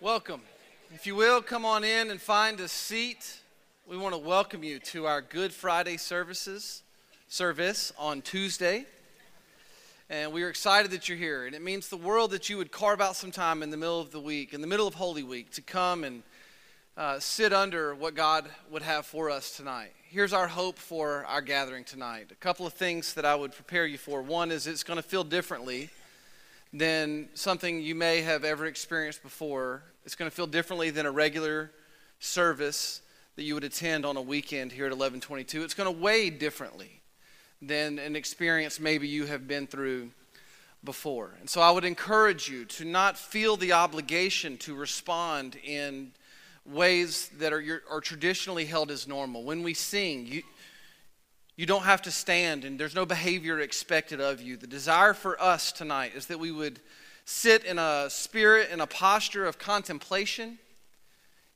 Welcome. If you will, come on in and find a seat. We want to welcome you to our Good Friday services service on Tuesday. And we are excited that you're here. And it means the world that you would carve out some time in the middle of the week, in the middle of Holy Week, to come and uh, sit under what God would have for us tonight. Here's our hope for our gathering tonight. A couple of things that I would prepare you for. One is it's going to feel differently than something you may have ever experienced before. It's going to feel differently than a regular service that you would attend on a weekend here at 1122. It's going to weigh differently than an experience maybe you have been through before. And so I would encourage you to not feel the obligation to respond in ways that are, are traditionally held as normal. When we sing, you, you don't have to stand, and there's no behavior expected of you. The desire for us tonight is that we would sit in a spirit, in a posture of contemplation,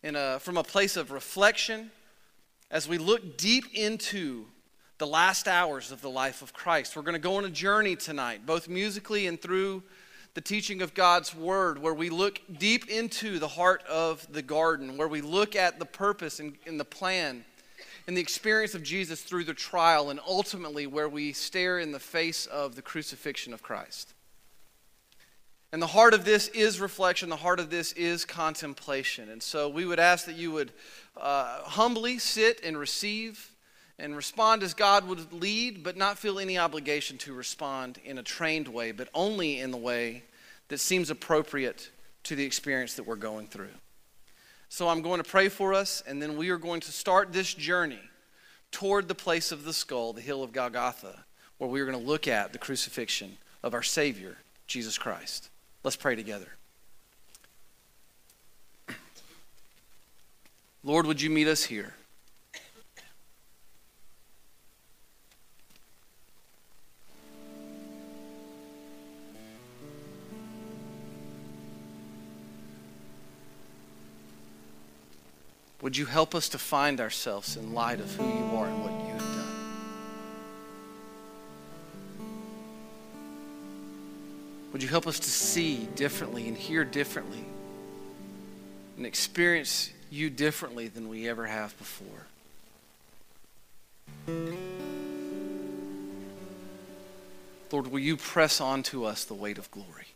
in a, from a place of reflection, as we look deep into the last hours of the life of Christ. We're going to go on a journey tonight, both musically and through the teaching of God's Word, where we look deep into the heart of the garden, where we look at the purpose and, and the plan in the experience of Jesus through the trial, and ultimately where we stare in the face of the crucifixion of Christ. And the heart of this is reflection, the heart of this is contemplation. And so we would ask that you would uh, humbly sit and receive and respond as God would lead, but not feel any obligation to respond in a trained way, but only in the way that seems appropriate to the experience that we're going through. So I'm going to pray for us, and then we are going to start this journey toward the place of the skull, the hill of Golgotha, where we are going to look at the crucifixion of our Savior, Jesus Christ. Let's pray together. Lord, would you meet us here? Would you help us to find ourselves in light of who you are and what you have done? Would you help us to see differently and hear differently and experience you differently than we ever have before? Lord, will you press onto us the weight of glory?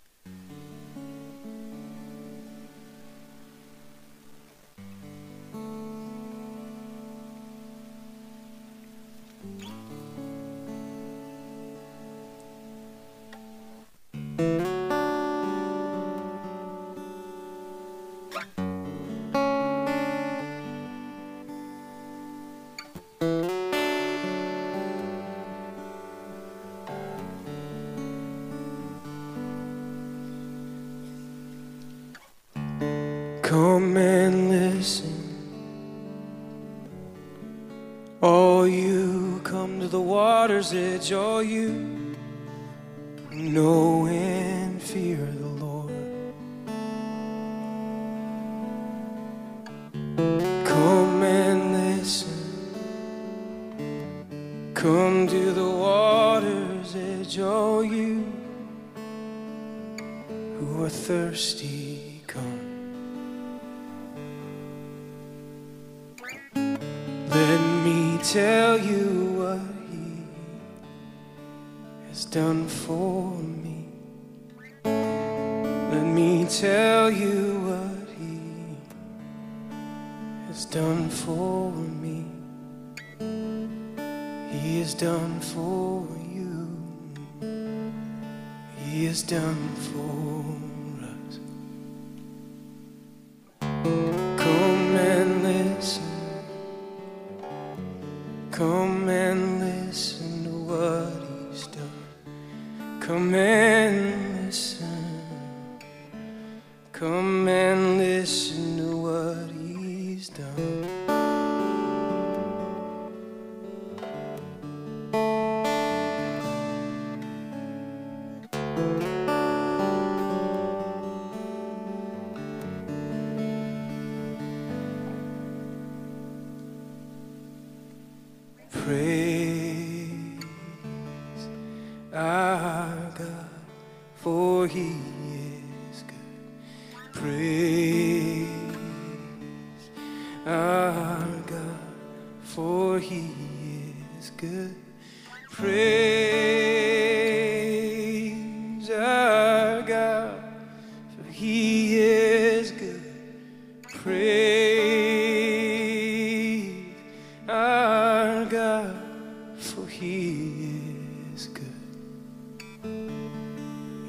Water's edge, all you know and fear the Lord. Come and listen. Come to the water's edge, all you who are thirsty, come. Let me tell you what done for me. Let me tell you what he has done for me. He has done for you. He has done for us.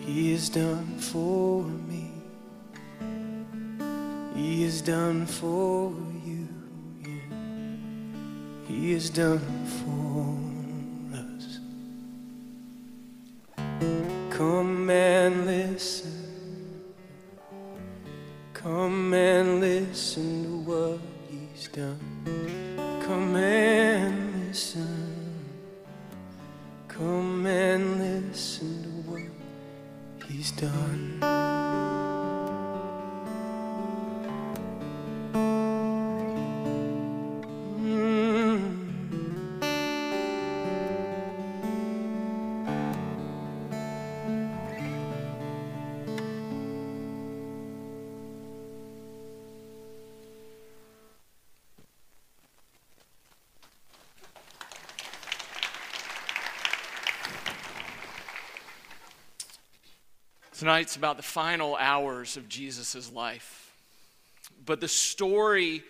He has done for me. He has done for you. yeah. He has done for Tonight's about the final hours of Jesus' life. But the story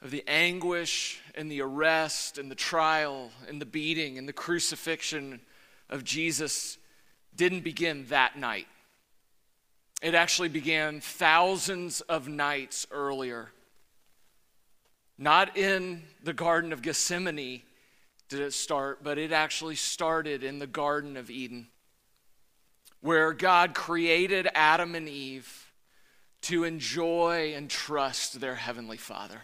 of the anguish and the arrest and the trial and the beating and the crucifixion of Jesus didn't begin that night. It actually began thousands of nights earlier. Not in the Garden of Gethsemane did it start, but it actually started in the Garden of Eden where God created Adam and Eve to enjoy and trust their Heavenly Father.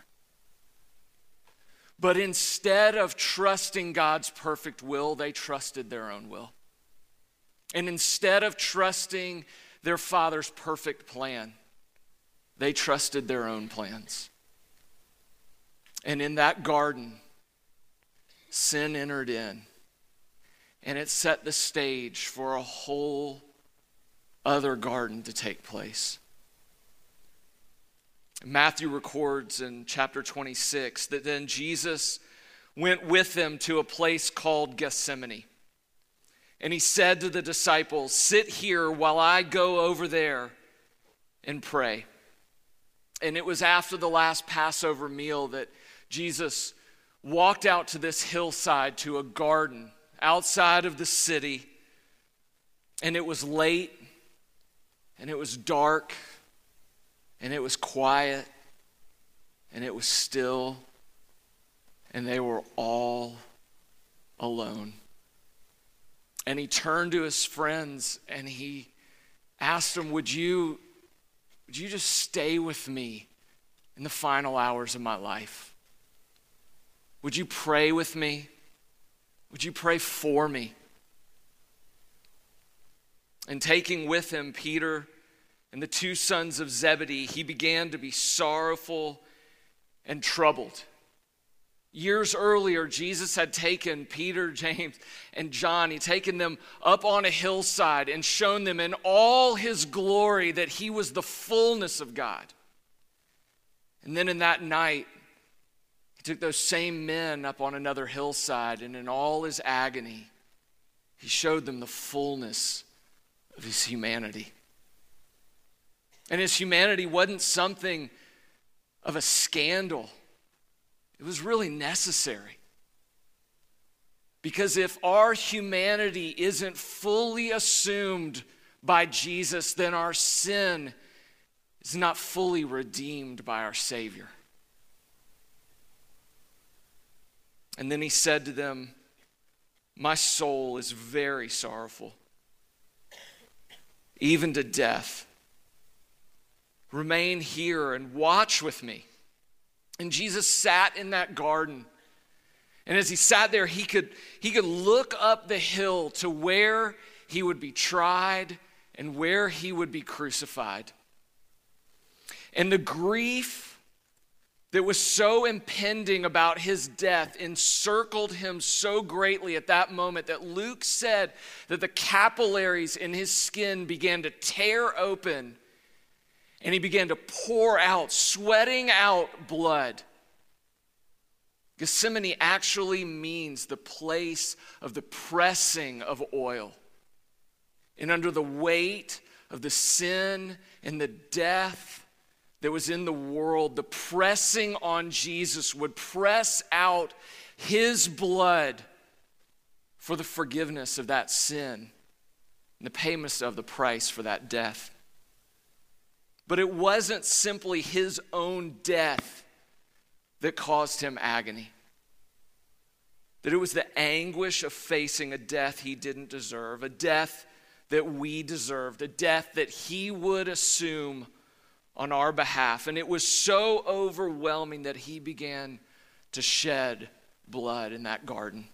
But instead of trusting God's perfect will, they trusted their own will. And instead of trusting their Father's perfect plan, they trusted their own plans. And in that garden, sin entered in and it set the stage for a whole other garden to take place. Matthew records in chapter 26 that then Jesus went with them to a place called Gethsemane. And he said to the disciples, Sit here while I go over there and pray. And it was after the last Passover meal that Jesus walked out to this hillside to a garden outside of the city. And it was late, and it was dark, and it was quiet, and it was still, and they were all alone. And he turned to his friends and he asked them, Would you, would you just stay with me in the final hours of my life? Would you pray with me? Would you pray for me? And taking with him Peter and the two sons of Zebedee, he began to be sorrowful and troubled. Years earlier, Jesus had taken Peter, James, and John, he'd taken them up on a hillside and shown them in all his glory that he was the fullness of God. And then in that night, took those same men up on another hillside, and in all his agony, he showed them the fullness of his humanity. And his humanity wasn't something of a scandal, it was really necessary. Because if our humanity isn't fully assumed by Jesus, then our sin is not fully redeemed by our Savior. And then he said to them, My soul is very sorrowful, even to death. Remain here and watch with me. And Jesus sat in that garden. And as he sat there, he could, he could look up the hill to where he would be tried and where he would be crucified. And the grief that was so impending about his death encircled him so greatly at that moment that Luke said that the capillaries in his skin began to tear open and he began to pour out, sweating out blood Gethsemane actually means the place of the pressing of oil. And under the weight of the sin and the death that was in the world, the pressing on Jesus would press out his blood for the forgiveness of that sin and the payment of the price for that death. But it wasn't simply his own death that caused him agony. That it was the anguish of facing a death he didn't deserve, a death that we deserved, a death that he would assume on our behalf. And it was so overwhelming that he began to shed blood in that garden.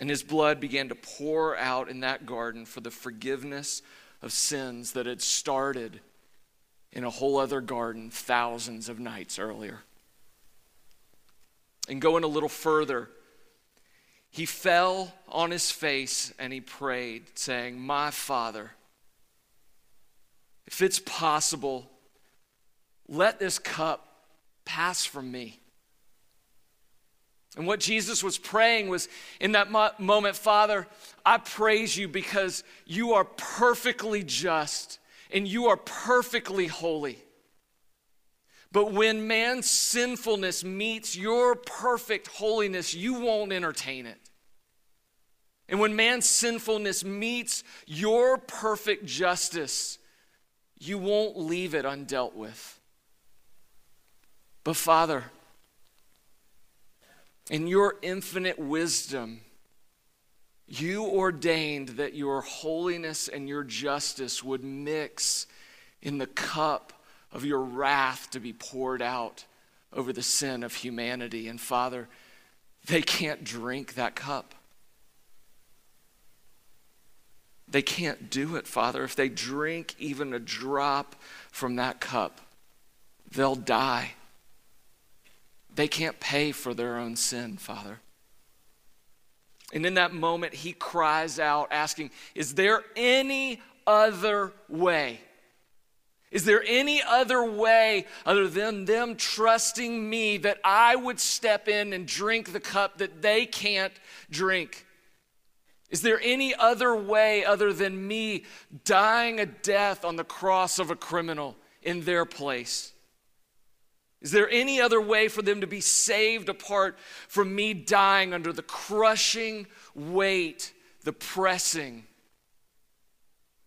And his blood began to pour out in that garden for the forgiveness of sins that had started in a whole other garden thousands of nights earlier. And going a little further, he fell on his face and he prayed, saying, My Father, if it's possible, let this cup pass from me. And what Jesus was praying was in that moment, Father, I praise you because you are perfectly just and you are perfectly holy. But when man's sinfulness meets your perfect holiness, you won't entertain it. And when man's sinfulness meets your perfect justice, you won't leave it undealt with. But Father, in your infinite wisdom, you ordained that your holiness and your justice would mix in the cup of your wrath to be poured out over the sin of humanity. And Father, they can't drink that cup. They can't do it, Father. If they drink even a drop from that cup, they'll die. They can't pay for their own sin, Father. And in that moment, he cries out, asking, Is there any other way? Is there any other way other than them trusting me that I would step in and drink the cup that they can't drink? Is there any other way other than me dying a death on the cross of a criminal in their place? Is there any other way for them to be saved apart from me dying under the crushing weight, the pressing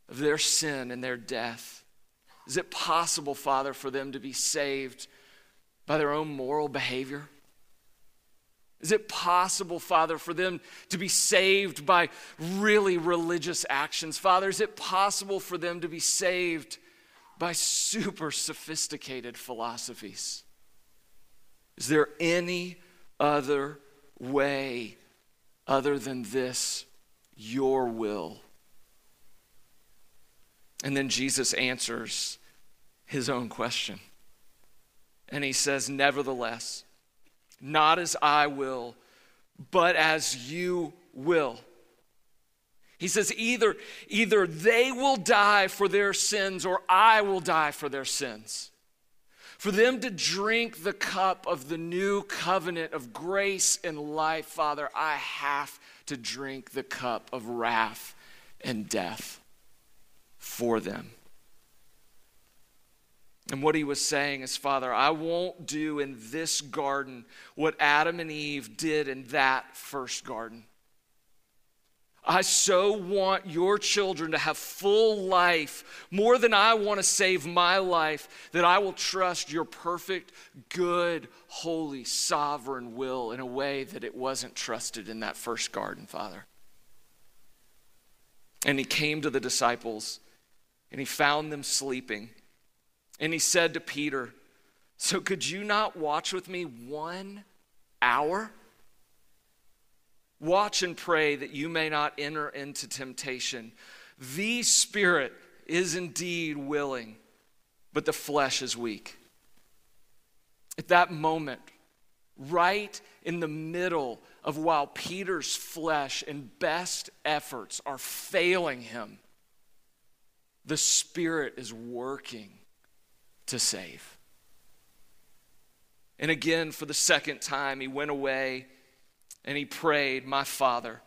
of their sin and their death? Is it possible, Father, for them to be saved by their own moral behavior? Is it possible, Father, for them to be saved by really religious actions? Father, is it possible for them to be saved by super sophisticated philosophies? Is there any other way other than this, your will? And then Jesus answers his own question. And he says, Nevertheless, not as I will, but as you will. He says, either, either they will die for their sins or I will die for their sins. For them to drink the cup of the new covenant of grace and life, Father, I have to drink the cup of wrath and death for them. And what he was saying is, Father, I won't do in this garden what Adam and Eve did in that first garden. I so want your children to have full life more than I want to save my life, that I will trust your perfect, good, holy, sovereign will in a way that it wasn't trusted in that first garden, Father. And he came to the disciples and he found them sleeping. And he said to Peter, So could you not watch with me one hour? Watch and pray that you may not enter into temptation. The spirit is indeed willing, but the flesh is weak. At that moment, right in the middle of while Peter's flesh and best efforts are failing him, the Spirit is working to save. And again, for the second time, he went away and he prayed, My Father,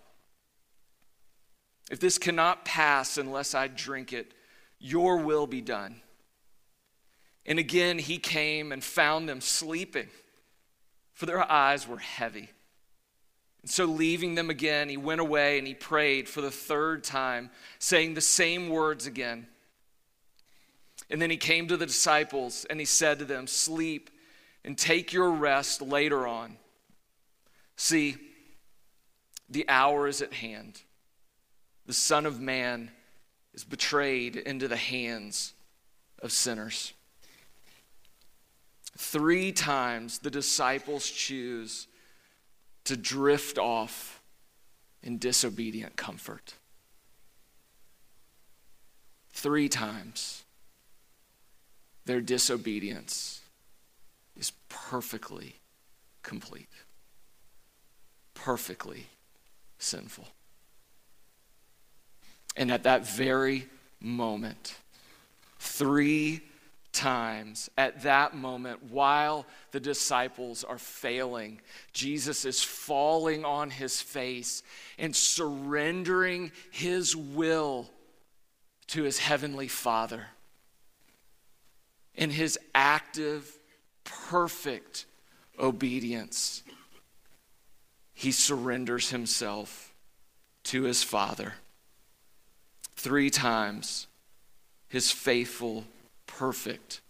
if this cannot pass unless I drink it, your will be done. And again, he came and found them sleeping, for their eyes were heavy. And so, leaving them again, he went away and he prayed for the third time, saying the same words again. And then he came to the disciples and he said to them, Sleep and take your rest later on. See, the hour is at hand. The Son of Man is betrayed into the hands of sinners. Three times the disciples choose to drift off in disobedient comfort. Three times their disobedience is perfectly complete, perfectly sinful. And at that very moment, three times at that moment, while the disciples are failing, Jesus is falling on his face and surrendering his will to his heavenly Father. In his active, perfect obedience, he surrenders himself to his Father. Three times, his faithful perfect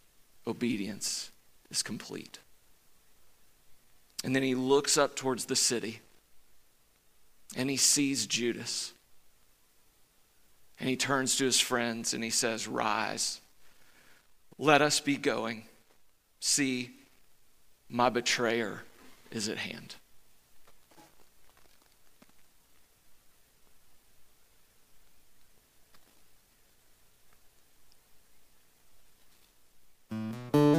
obedience is complete. And then he looks up towards the city and he sees Judas. And he turns to his friends and he says, Rise, let us be going. See, my betrayer is at hand. Mm-hmm.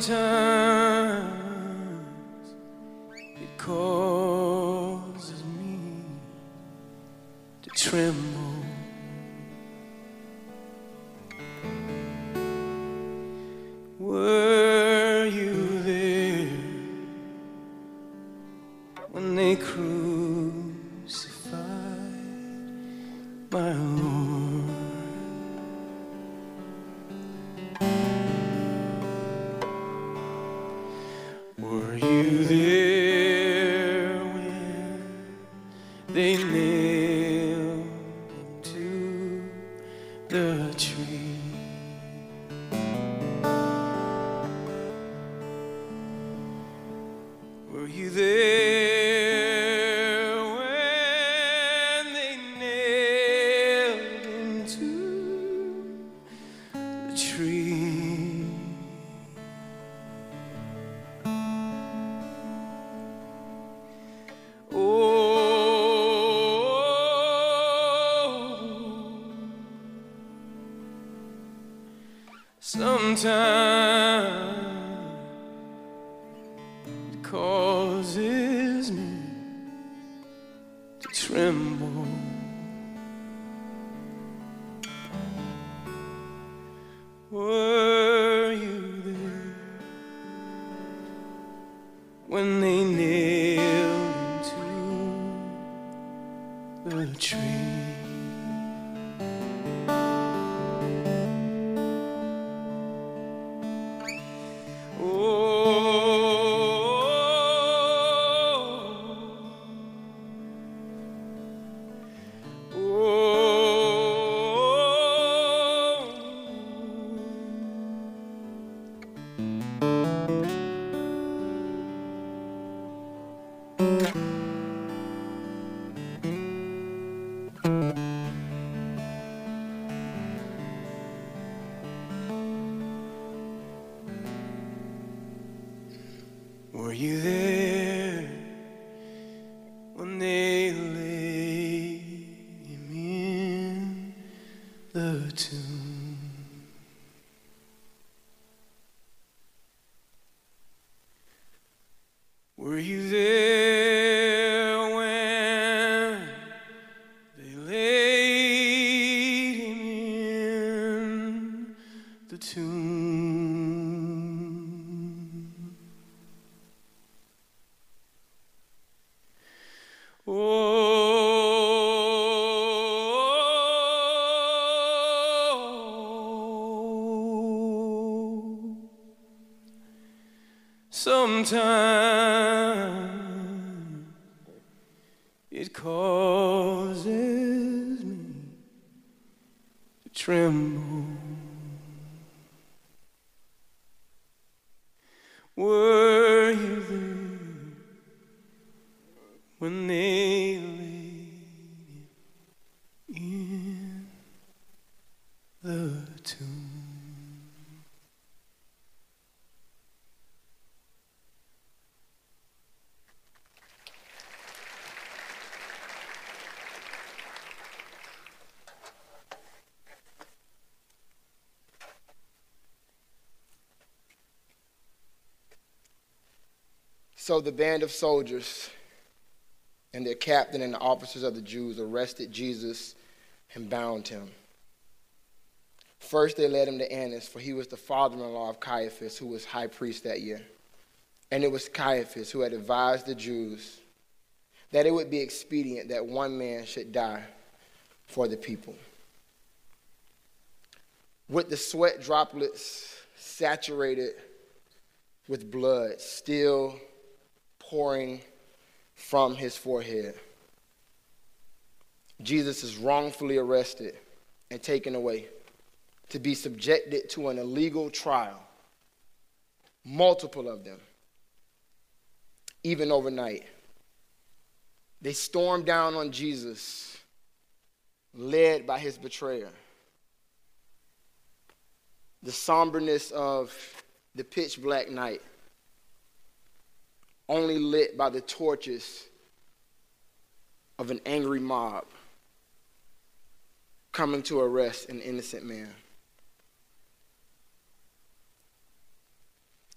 sometimes Whoa. Were you there? when they laid him in the tomb. So the band of soldiers and their captain and the officers of the Jews arrested Jesus and bound him. First, they led him to Annas, for he was the father in law of Caiaphas, who was high priest that year. And it was Caiaphas who had advised the Jews that it would be expedient that one man should die for the people. With the sweat droplets saturated with blood still pouring from his forehead. Jesus is wrongfully arrested and taken away to be subjected to an illegal trial, multiple of them, even overnight. They stormed down on Jesus, led by his betrayer. The somberness of the pitch black night only lit by the torches of an angry mob coming to arrest an innocent man.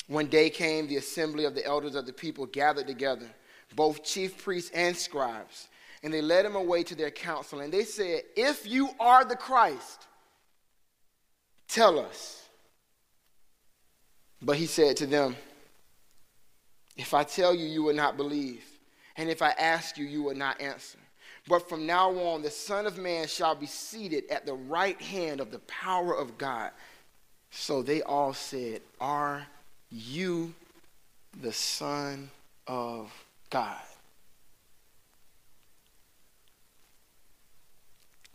When day came, the assembly of the elders of the people gathered together, both chief priests and scribes, and they led him away to their council. And they said, If you are the Christ, tell us. But he said to them, If I tell you, you will not believe. And if I ask you, you will not answer. But from now on, the Son of Man shall be seated at the right hand of the power of God. So they all said, Are you the Son of God?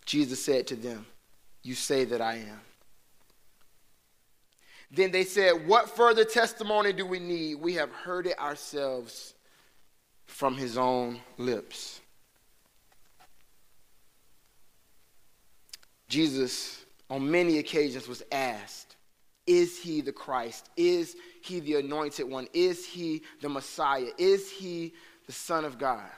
Jesus said to them, You say that I am. Then they said, What further testimony do we need? We have heard it ourselves from his own lips. Jesus, on many occasions, was asked, Is he the Christ? Is he the anointed one? Is he the Messiah? Is he the Son of God?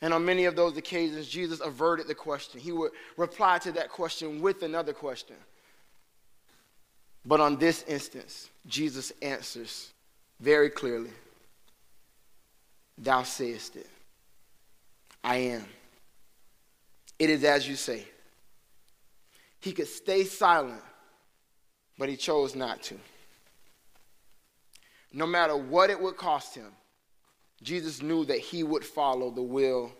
And on many of those occasions, Jesus averted the question. He would reply to that question with another question. But on this instance, Jesus answers very clearly Thou sayest it. I am. It is as you say. He could stay silent, but he chose not to. No matter what it would cost him, Jesus knew that he would follow the will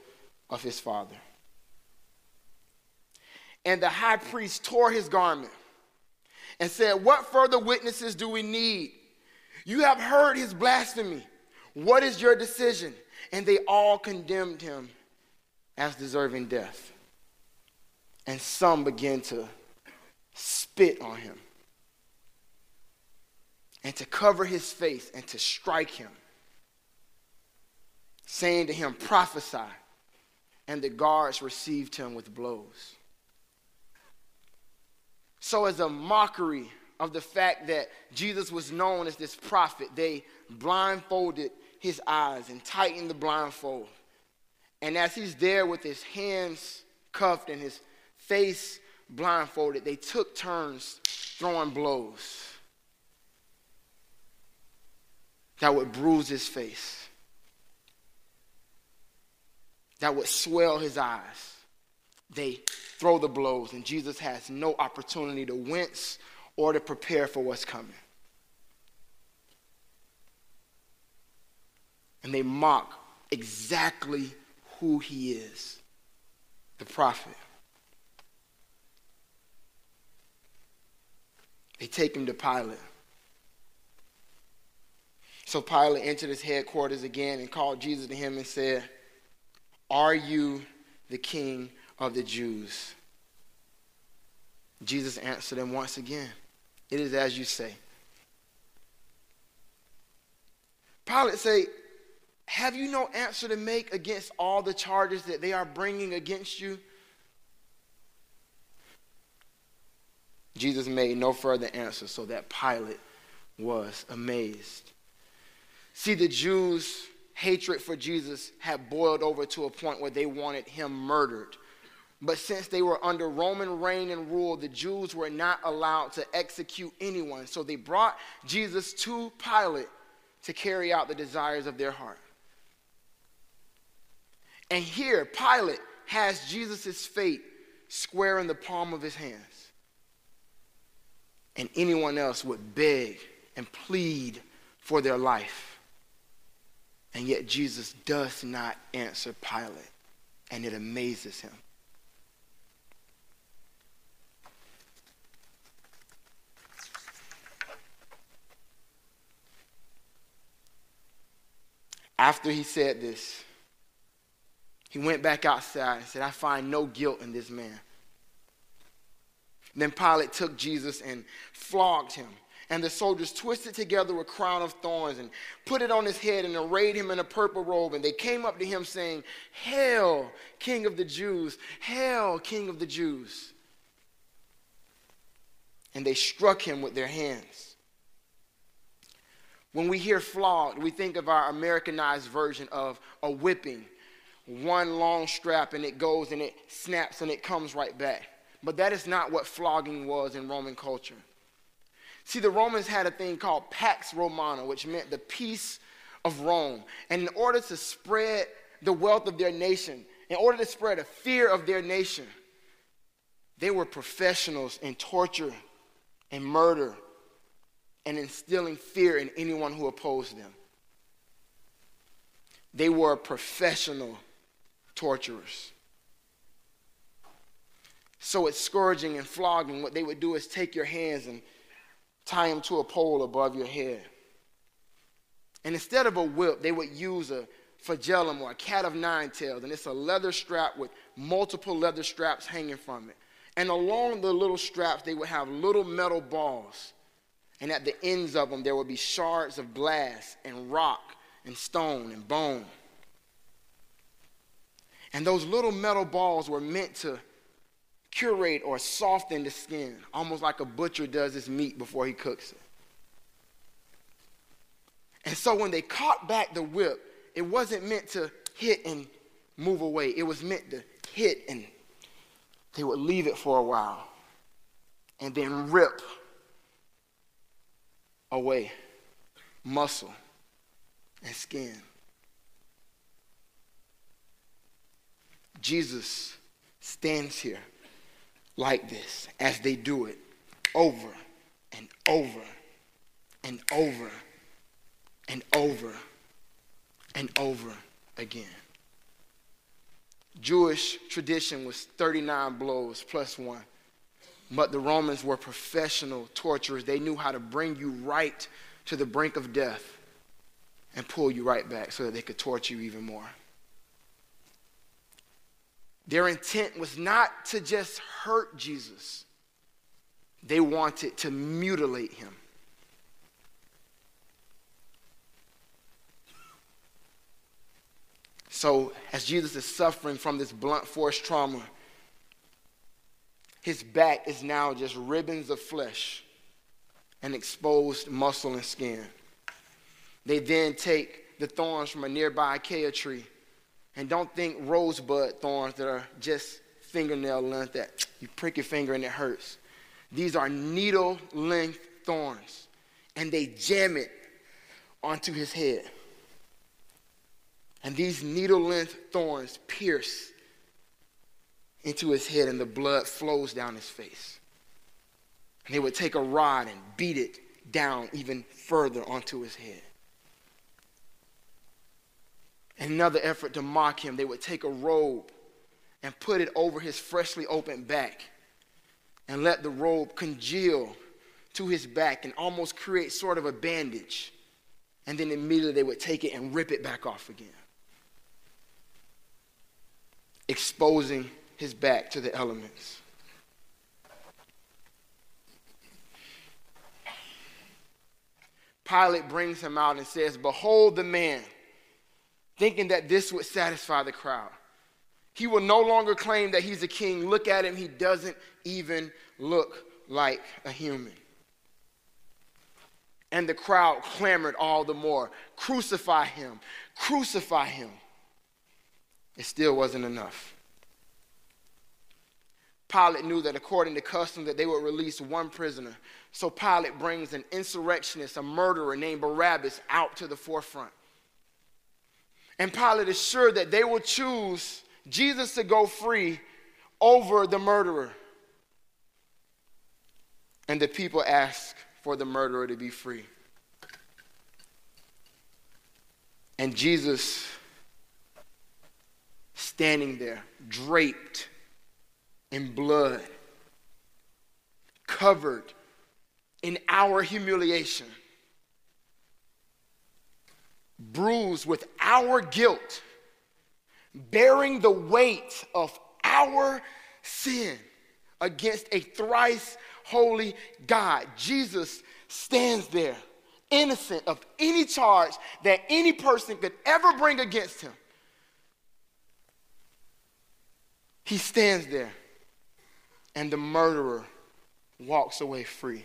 of his Father. And the high priest tore his garment and said, What further witnesses do we need? You have heard his blasphemy. What is your decision? And they all condemned him as deserving death. And some began to spit on him and to cover his face and to strike him, saying to him, Prophesy. And the guards received him with blows. So, as a mockery of the fact that Jesus was known as this prophet, they blindfolded his eyes and tightened the blindfold. And as he's there with his hands cuffed and his face blindfolded, they took turns throwing blows that would bruise his face, that would swell his eyes. They throw the blows, and Jesus has no opportunity to wince or to prepare for what's coming. And they mock exactly who he is the prophet. They take him to Pilate. So Pilate entered his headquarters again and called Jesus to him and said, Are you the king of the Jews? Jesus answered them once again, It is as you say. Pilate said, Have you no answer to make against all the charges that they are bringing against you? Jesus made no further answer, so that Pilate was amazed. See, the Jews' hatred for Jesus had boiled over to a point where they wanted him murdered. But since they were under Roman reign and rule, the Jews were not allowed to execute anyone. So they brought Jesus to Pilate to carry out the desires of their heart. And here, Pilate has Jesus' fate square in the palm of his hands. And anyone else would beg and plead for their life. And yet, Jesus does not answer Pilate, and it amazes him. After he said this, he went back outside and said, I find no guilt in this man. Then Pilate took Jesus and flogged him. And the soldiers twisted together a crown of thorns and put it on his head and arrayed him in a purple robe. And they came up to him saying, Hail, King of the Jews! Hail, King of the Jews! And they struck him with their hands. When we hear flogged, we think of our Americanized version of a whipping one long strap and it goes and it snaps and it comes right back. But that is not what flogging was in Roman culture. See, the Romans had a thing called Pax Romana, which meant the peace of Rome. And in order to spread the wealth of their nation, in order to spread a fear of their nation, they were professionals in torture and murder and instilling fear in anyone who opposed them. They were professional torturers. So, at scourging and flogging, what they would do is take your hands and tie them to a pole above your head. And instead of a whip, they would use a flagellum or a cat of nine tails, and it's a leather strap with multiple leather straps hanging from it. And along the little straps, they would have little metal balls and at the ends of them, there would be shards of glass and rock and stone and bone. And those little metal balls were meant to curate or soften the skin, almost like a butcher does his meat before he cooks it. And so when they caught back the whip, it wasn't meant to hit and move away. It was meant to hit and they would leave it for a while and then rip away muscle and skin. Jesus stands here like this as they do it over and over and over and over and over again. Jewish tradition was 39 blows plus one. But the Romans were professional torturers. They knew how to bring you right to the brink of death and pull you right back so that they could torture you even more. Their intent was not to just hurt Jesus, they wanted to mutilate him. So, as Jesus is suffering from this blunt force trauma, his back is now just ribbons of flesh and exposed muscle and skin. They then take the thorns from a nearby acacia tree and don't think rosebud thorns that are just fingernail length that you prick your finger and it hurts. These are needle length thorns and they jam it onto his head. And these needle length thorns pierce into his head, and the blood flows down his face. And they would take a rod and beat it down even further onto his head. In another effort to mock him, they would take a robe and put it over his freshly opened back and let the robe congeal to his back and almost create sort of a bandage. And then immediately they would take it and rip it back off again, exposing his back to the elements. Pilate brings him out and says, Behold the man, thinking that this would satisfy the crowd. He will no longer claim that he's a king. Look at him, he doesn't even look like a human. And the crowd clamored all the more Crucify him, crucify him. It still wasn't enough. Pilate knew that according to custom that they would release one prisoner. So Pilate brings an insurrectionist, a murderer named Barabbas out to the forefront. And Pilate is sure that they will choose Jesus to go free over the murderer. And the people ask for the murderer to be free. And Jesus standing there, draped in blood, covered in our humiliation, bruised with our guilt, bearing the weight of our sin against a thrice holy God. Jesus stands there, innocent of any charge that any person could ever bring against him. He stands there and the murderer walks away free.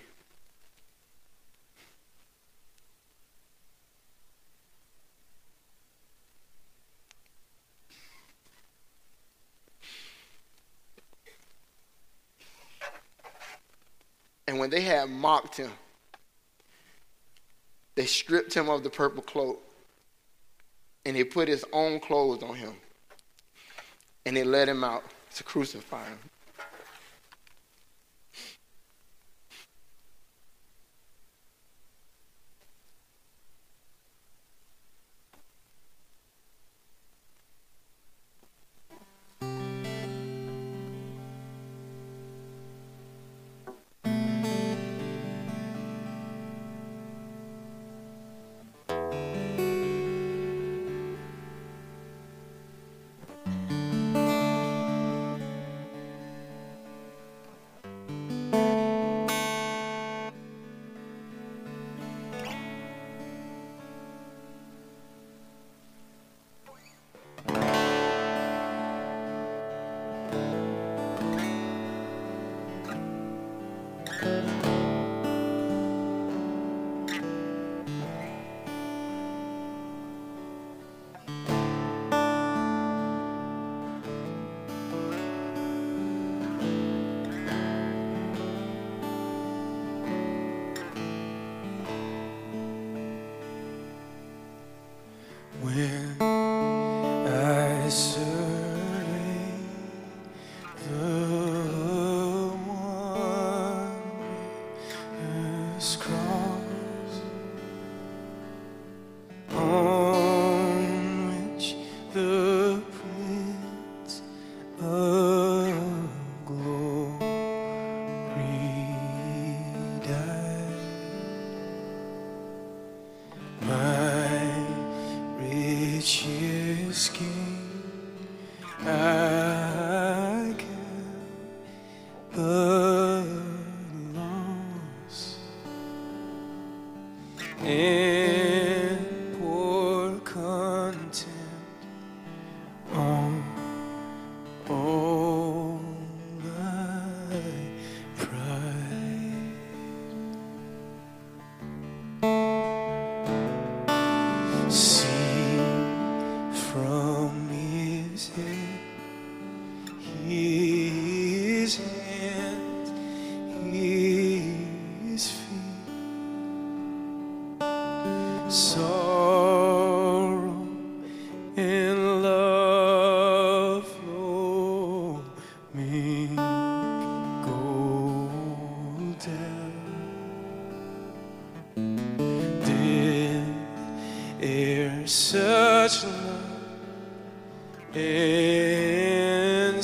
And when they had mocked him, they stripped him of the purple cloak and they put his own clothes on him and they led him out to crucify him. back. Such love and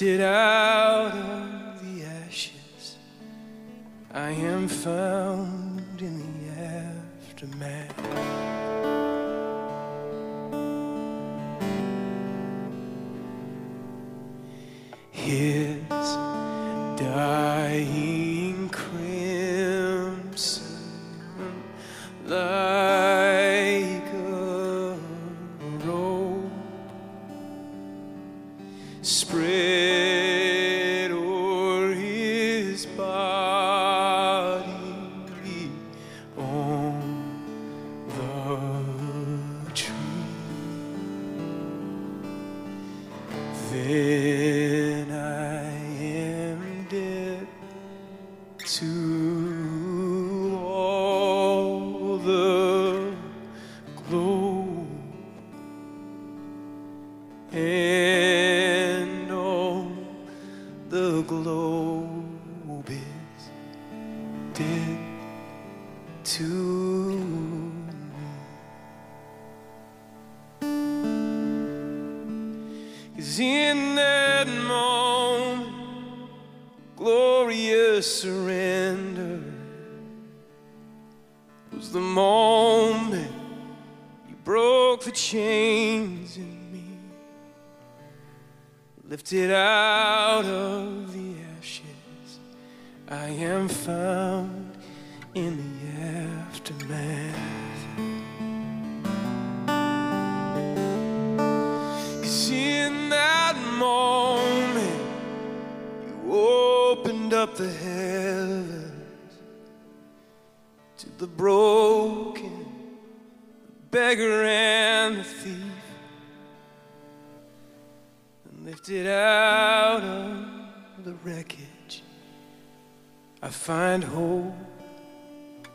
lifted out dead to me. Cause in that moment, glorious surrender was the moment you broke the chains in me, lifted out of the ashes. I am found in the aftermath. Cause in that moment, you opened up the heavens to the broken, the beggar, and the thief, and lifted out of the wreckage. I find hope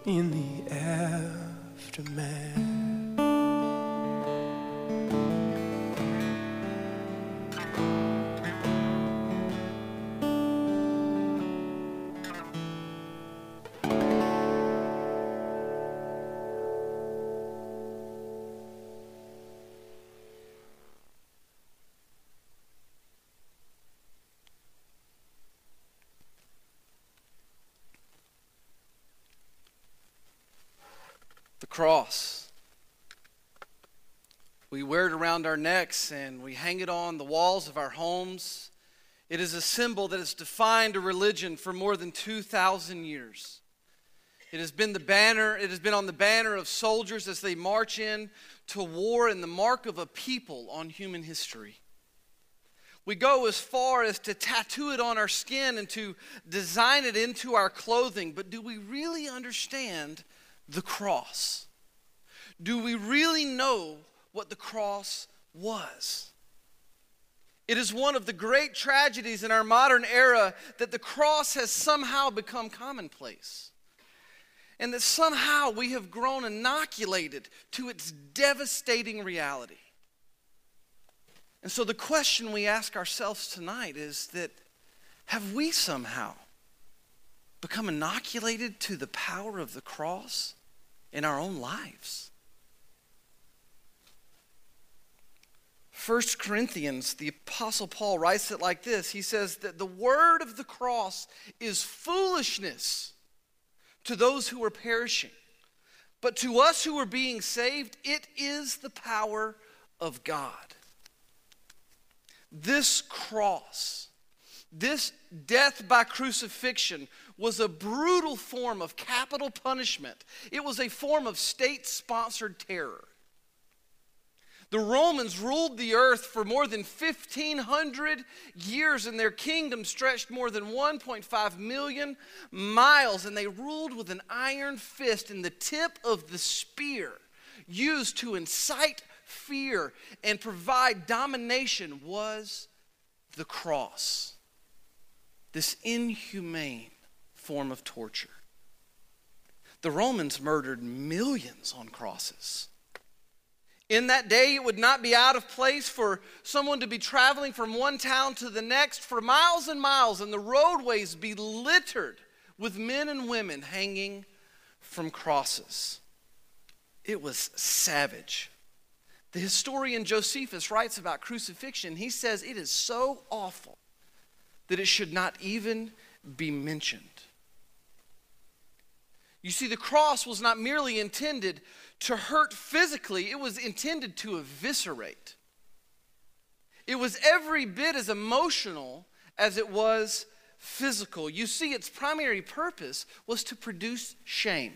in the aftermath. Cross. We wear it around our necks and we hang it on the walls of our homes. It is a symbol that has defined a religion for more than 2,000 years. It has been the banner, it has been on the banner of soldiers as they march in to war and the mark of a people on human history. We go as far as to tattoo it on our skin and to design it into our clothing, but do we really understand the cross? Do we really know what the cross was? It is one of the great tragedies in our modern era that the cross has somehow become commonplace. And that somehow we have grown inoculated to its devastating reality. And so the question we ask ourselves tonight is that have we somehow become inoculated to the power of the cross in our own lives? 1 Corinthians, the Apostle Paul writes it like this He says that the word of the cross is foolishness to those who are perishing, but to us who are being saved, it is the power of God. This cross, this death by crucifixion, was a brutal form of capital punishment. It was a form of state sponsored terror. The Romans ruled the earth for more than 1,500 years, and their kingdom stretched more than 1.5 million miles, and they ruled with an iron fist, and the tip of the spear used to incite fear and provide domination was the cross. This inhumane form of torture. The Romans murdered millions on crosses. In that day, it would not be out of place for someone to be traveling from one town to the next for miles and miles, and the roadways be littered with men and women hanging from crosses. It was savage. The historian Josephus writes about crucifixion. He says it is so awful that it should not even be mentioned. You see, the cross was not merely intended to hurt physically, it was intended to eviscerate. It was every bit as emotional as it was physical. You see, its primary purpose was to produce shame.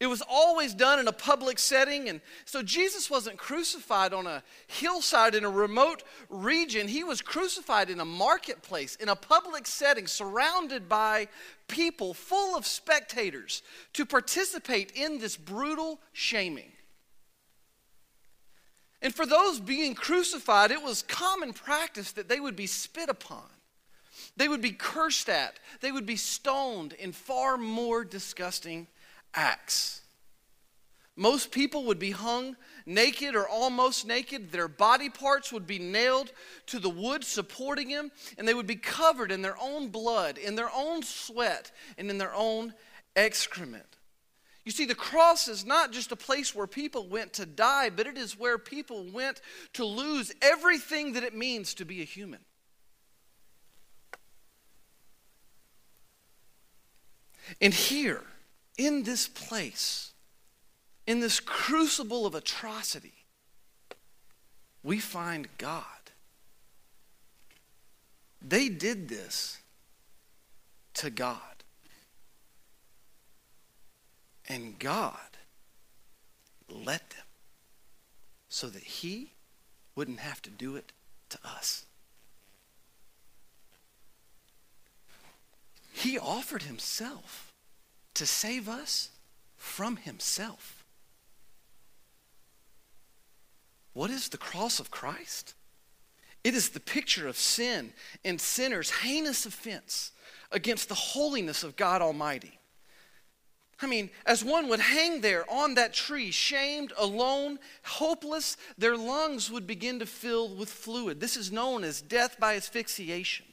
It was always done in a public setting. And so Jesus wasn't crucified on a hillside in a remote region. He was crucified in a marketplace, in a public setting, surrounded by people, full of spectators, to participate in this brutal shaming. And for those being crucified, it was common practice that they would be spit upon. They would be cursed at. They would be stoned in far more disgusting acts. Most people would be hung naked or almost naked. Their body parts would be nailed to the wood supporting him, and they would be covered in their own blood, in their own sweat, and in their own excrement. You see, the cross is not just a place where people went to die, but it is where people went to lose everything that it means to be a human. And here, in this place, in this crucible of atrocity, we find God. They did this to God. And God let them so that He wouldn't have to do it to us. He offered Himself to save us from himself. What is the cross of Christ? It is the picture of sin and sinners' heinous offense against the holiness of God Almighty. I mean, as one would hang there on that tree, shamed, alone, hopeless, their lungs would begin to fill with fluid. This is known as death by asphyxiation.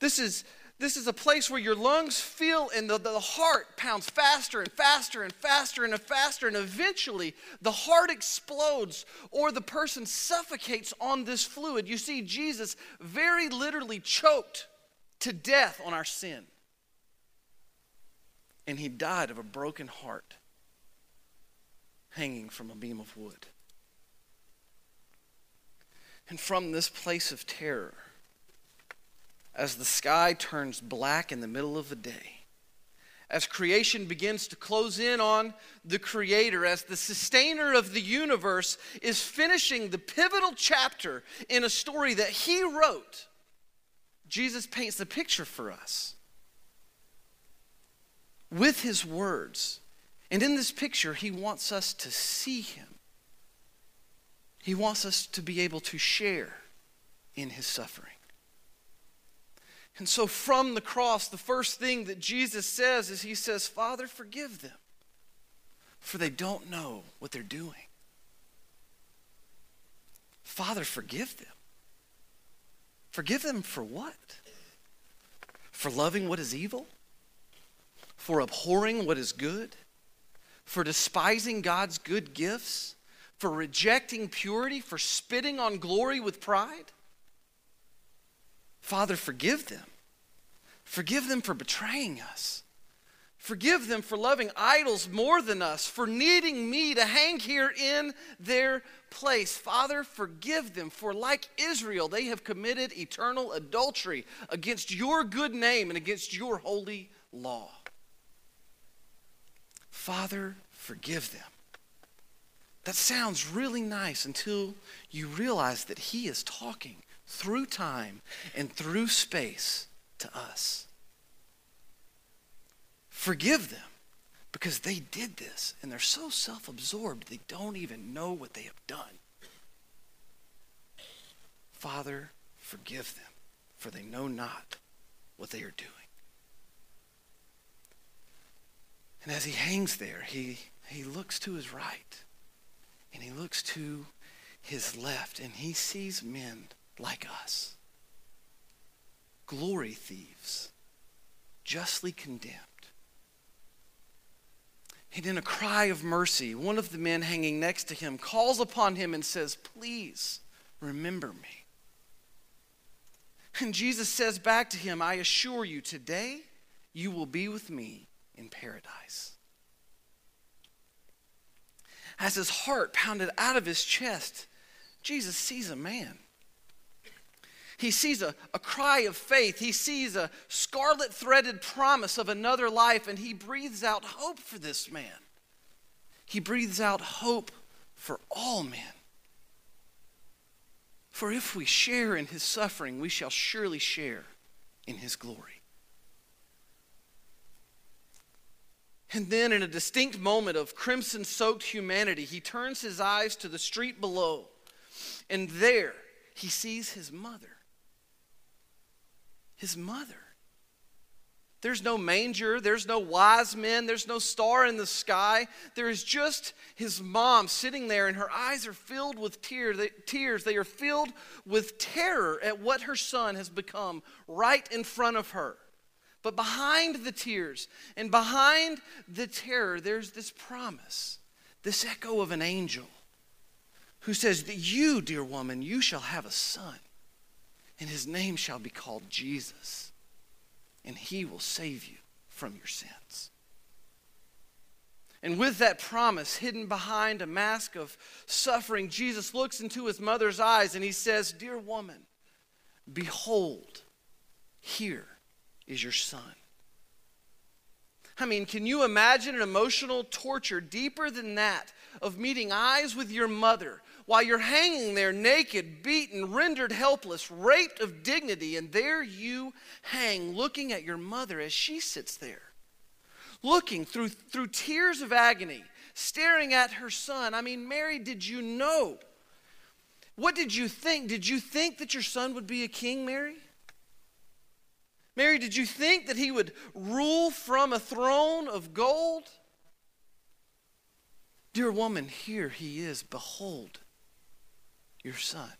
This is this is a place where your lungs feel and the, the heart pounds faster and faster and faster and faster, and eventually the heart explodes or the person suffocates on this fluid. You see, Jesus very literally choked to death on our sin. And he died of a broken heart hanging from a beam of wood. And from this place of terror, as the sky turns black in the middle of the day, as creation begins to close in on the Creator, as the sustainer of the universe is finishing the pivotal chapter in a story that He wrote, Jesus paints the picture for us with His words. And in this picture, He wants us to see Him. He wants us to be able to share in His suffering. And so from the cross, the first thing that Jesus says is He says, Father, forgive them, for they don't know what they're doing. Father, forgive them. Forgive them for what? For loving what is evil? For abhorring what is good? For despising God's good gifts? For rejecting purity? For spitting on glory with pride? Father, forgive them. Forgive them for betraying us. Forgive them for loving idols more than us, for needing me to hang here in their place. Father, forgive them, for like Israel, they have committed eternal adultery against your good name and against your holy law. Father, forgive them. That sounds really nice until you realize that He is talking through time and through space to us. Forgive them because they did this and they're so self absorbed they don't even know what they have done. Father, forgive them, for they know not what they are doing. And as he hangs there, he, he looks to his right and he looks to his left and he sees men like us, glory thieves, justly condemned. And in a cry of mercy, one of the men hanging next to him calls upon him and says, Please remember me. And Jesus says back to him, I assure you, today you will be with me in paradise. As his heart pounded out of his chest, Jesus sees a man he sees a, a cry of faith. He sees a scarlet threaded promise of another life, and he breathes out hope for this man. He breathes out hope for all men. For if we share in his suffering, we shall surely share in his glory. And then, in a distinct moment of crimson soaked humanity, he turns his eyes to the street below, and there he sees his mother his mother. There's no manger, there's no wise men, there's no star in the sky. There is just his mom sitting there, and her eyes are filled with tears. They are filled with terror at what her son has become right in front of her. But behind the tears and behind the terror, there's this promise, this echo of an angel who says that you, dear woman, you shall have a son and his name shall be called Jesus, and he will save you from your sins. And with that promise hidden behind a mask of suffering, Jesus looks into his mother's eyes and he says, Dear woman, behold, here is your son. I mean, can you imagine an emotional torture deeper than that of meeting eyes with your mother while you're hanging there naked, beaten, rendered helpless, raped of dignity, and there you hang looking at your mother as she sits there, looking through, through tears of agony, staring at her son. I mean, Mary, did you know? What did you think? Did you think that your son would be a king, Mary? Mary, did you think that he would rule from a throne of gold? Dear woman, here he is. Behold, your son.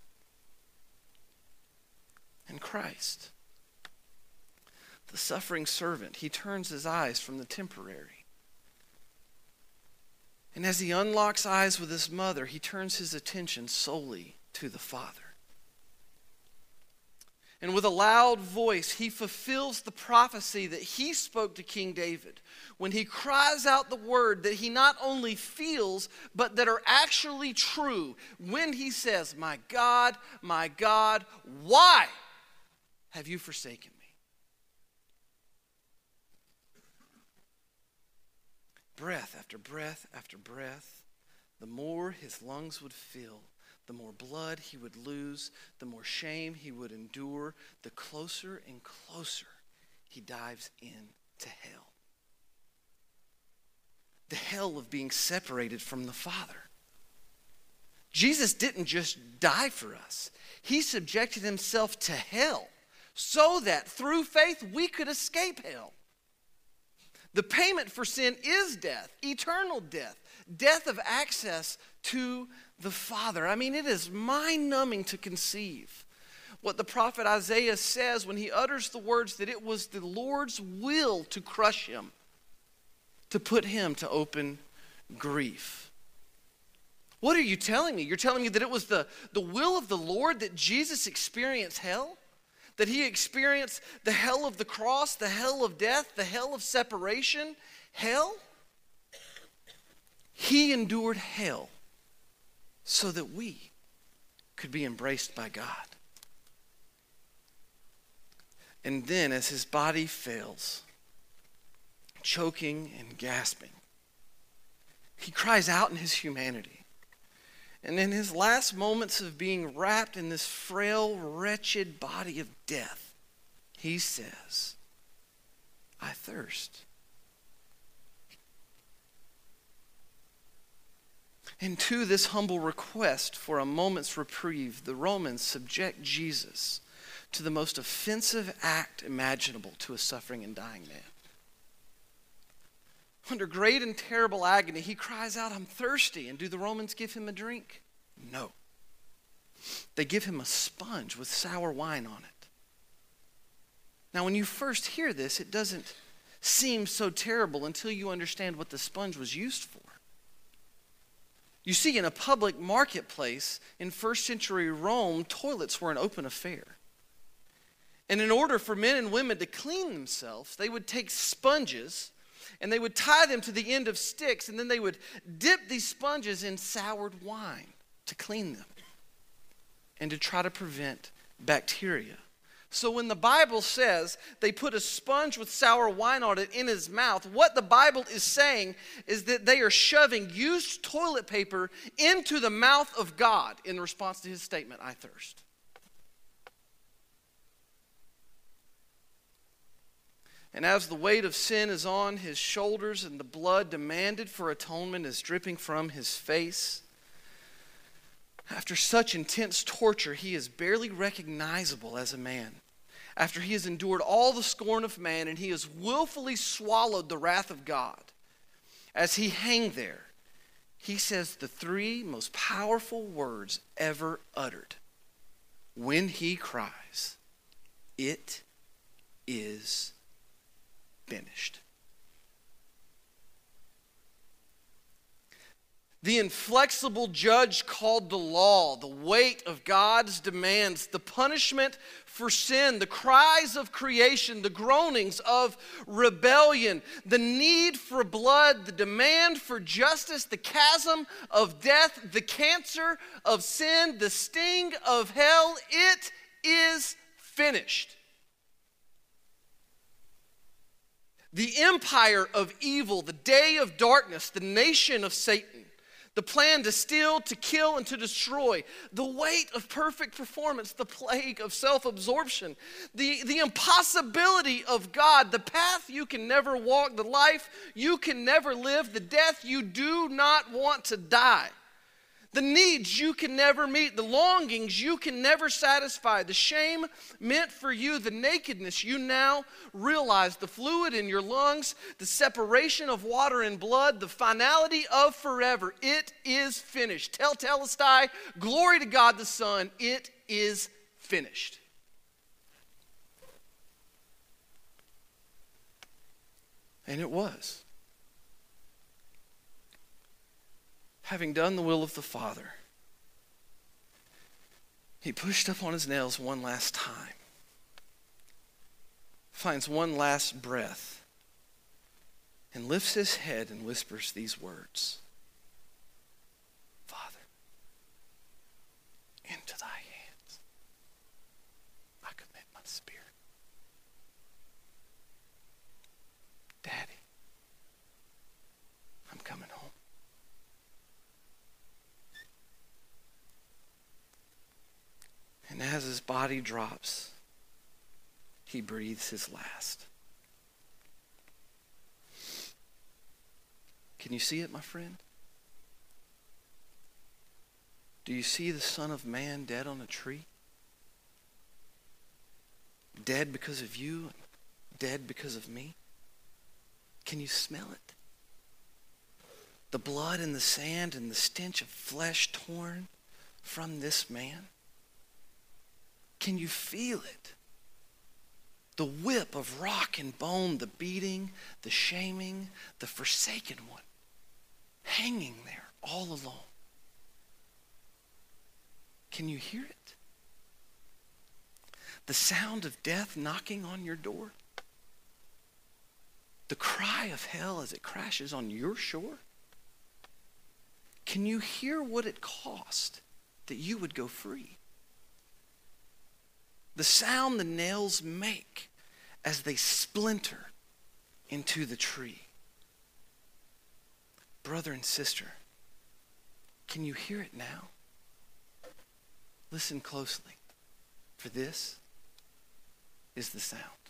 And Christ, the suffering servant, he turns his eyes from the temporary. And as he unlocks eyes with his mother, he turns his attention solely to the Father. And with a loud voice, he fulfills the prophecy that he spoke to King David. When he cries out the word that he not only feels, but that are actually true. When he says, My God, my God, why have you forsaken me? Breath after breath after breath, the more his lungs would fill the more blood he would lose, the more shame he would endure, the closer and closer he dives into hell. The hell of being separated from the Father. Jesus didn't just die for us, he subjected himself to hell so that through faith we could escape hell. The payment for sin is death, eternal death, death of access to the Father. I mean, it is mind numbing to conceive what the prophet Isaiah says when he utters the words that it was the Lord's will to crush him, to put him to open grief. What are you telling me? You're telling me that it was the, the will of the Lord that Jesus experienced hell? That he experienced the hell of the cross, the hell of death, the hell of separation? Hell? He endured hell so that we could be embraced by God. And then, as his body fails, choking and gasping, he cries out in his humanity. And in his last moments of being wrapped in this frail, wretched body of death, he says, I thirst. And to this humble request for a moment's reprieve, the Romans subject Jesus to the most offensive act imaginable to a suffering and dying man. Under great and terrible agony, he cries out, I'm thirsty. And do the Romans give him a drink? No. They give him a sponge with sour wine on it. Now, when you first hear this, it doesn't seem so terrible until you understand what the sponge was used for. You see, in a public marketplace in first century Rome, toilets were an open affair. And in order for men and women to clean themselves, they would take sponges and they would tie them to the end of sticks, and then they would dip these sponges in soured wine to clean them and to try to prevent bacteria. So when the Bible says they put a sponge with sour wine on it in his mouth, what the Bible is saying is that they are shoving used toilet paper into the mouth of God in response to his statement, I thirst. And as the weight of sin is on his shoulders and the blood demanded for atonement is dripping from his face, after such intense torture, he is barely recognizable as a man. After he has endured all the scorn of man and he has willfully swallowed the wrath of God, as he hang there, he says the three most powerful words ever uttered when he cries, It is finished. The inflexible judge called the law, the weight of God's demands, the punishment for sin, the cries of creation, the groanings of rebellion, the need for blood, the demand for justice, the chasm of death, the cancer of sin, the sting of hell. It is finished. The empire of evil, the day of darkness, the nation of Satan the plan to steal, to kill, and to destroy, the weight of perfect performance, the plague of self absorption, the, the impossibility of God, the path you can never walk, the life you can never live, the death you do not want to die the needs you can never meet, the longings you can never satisfy, the shame meant for you, the nakedness you now realize, the fluid in your lungs, the separation of water and blood, the finality of forever. It is finished. Tetelestai, glory to God the Son, it is finished. And it was. Having done the will of the Father, he pushed up on his nails one last time, finds one last breath, and lifts his head and whispers these words Father, into thy hands I commit my spirit. Daddy, I'm coming home. And as his body drops, he breathes his last. Can you see it, my friend? Do you see the Son of Man dead on a tree? Dead because of you, dead because of me? Can you smell it? the blood and the sand and the stench of flesh torn from this man? Can you feel it? The whip of rock and bone, the beating, the shaming, the forsaken one, hanging there all alone. Can you hear it? The sound of death knocking on your door? The cry of hell as it crashes on your shore? Can you hear what it cost that you would go free? The sound the nails make as they splinter into the tree. Brother and sister, can you hear it now? Listen closely, for this is the sound.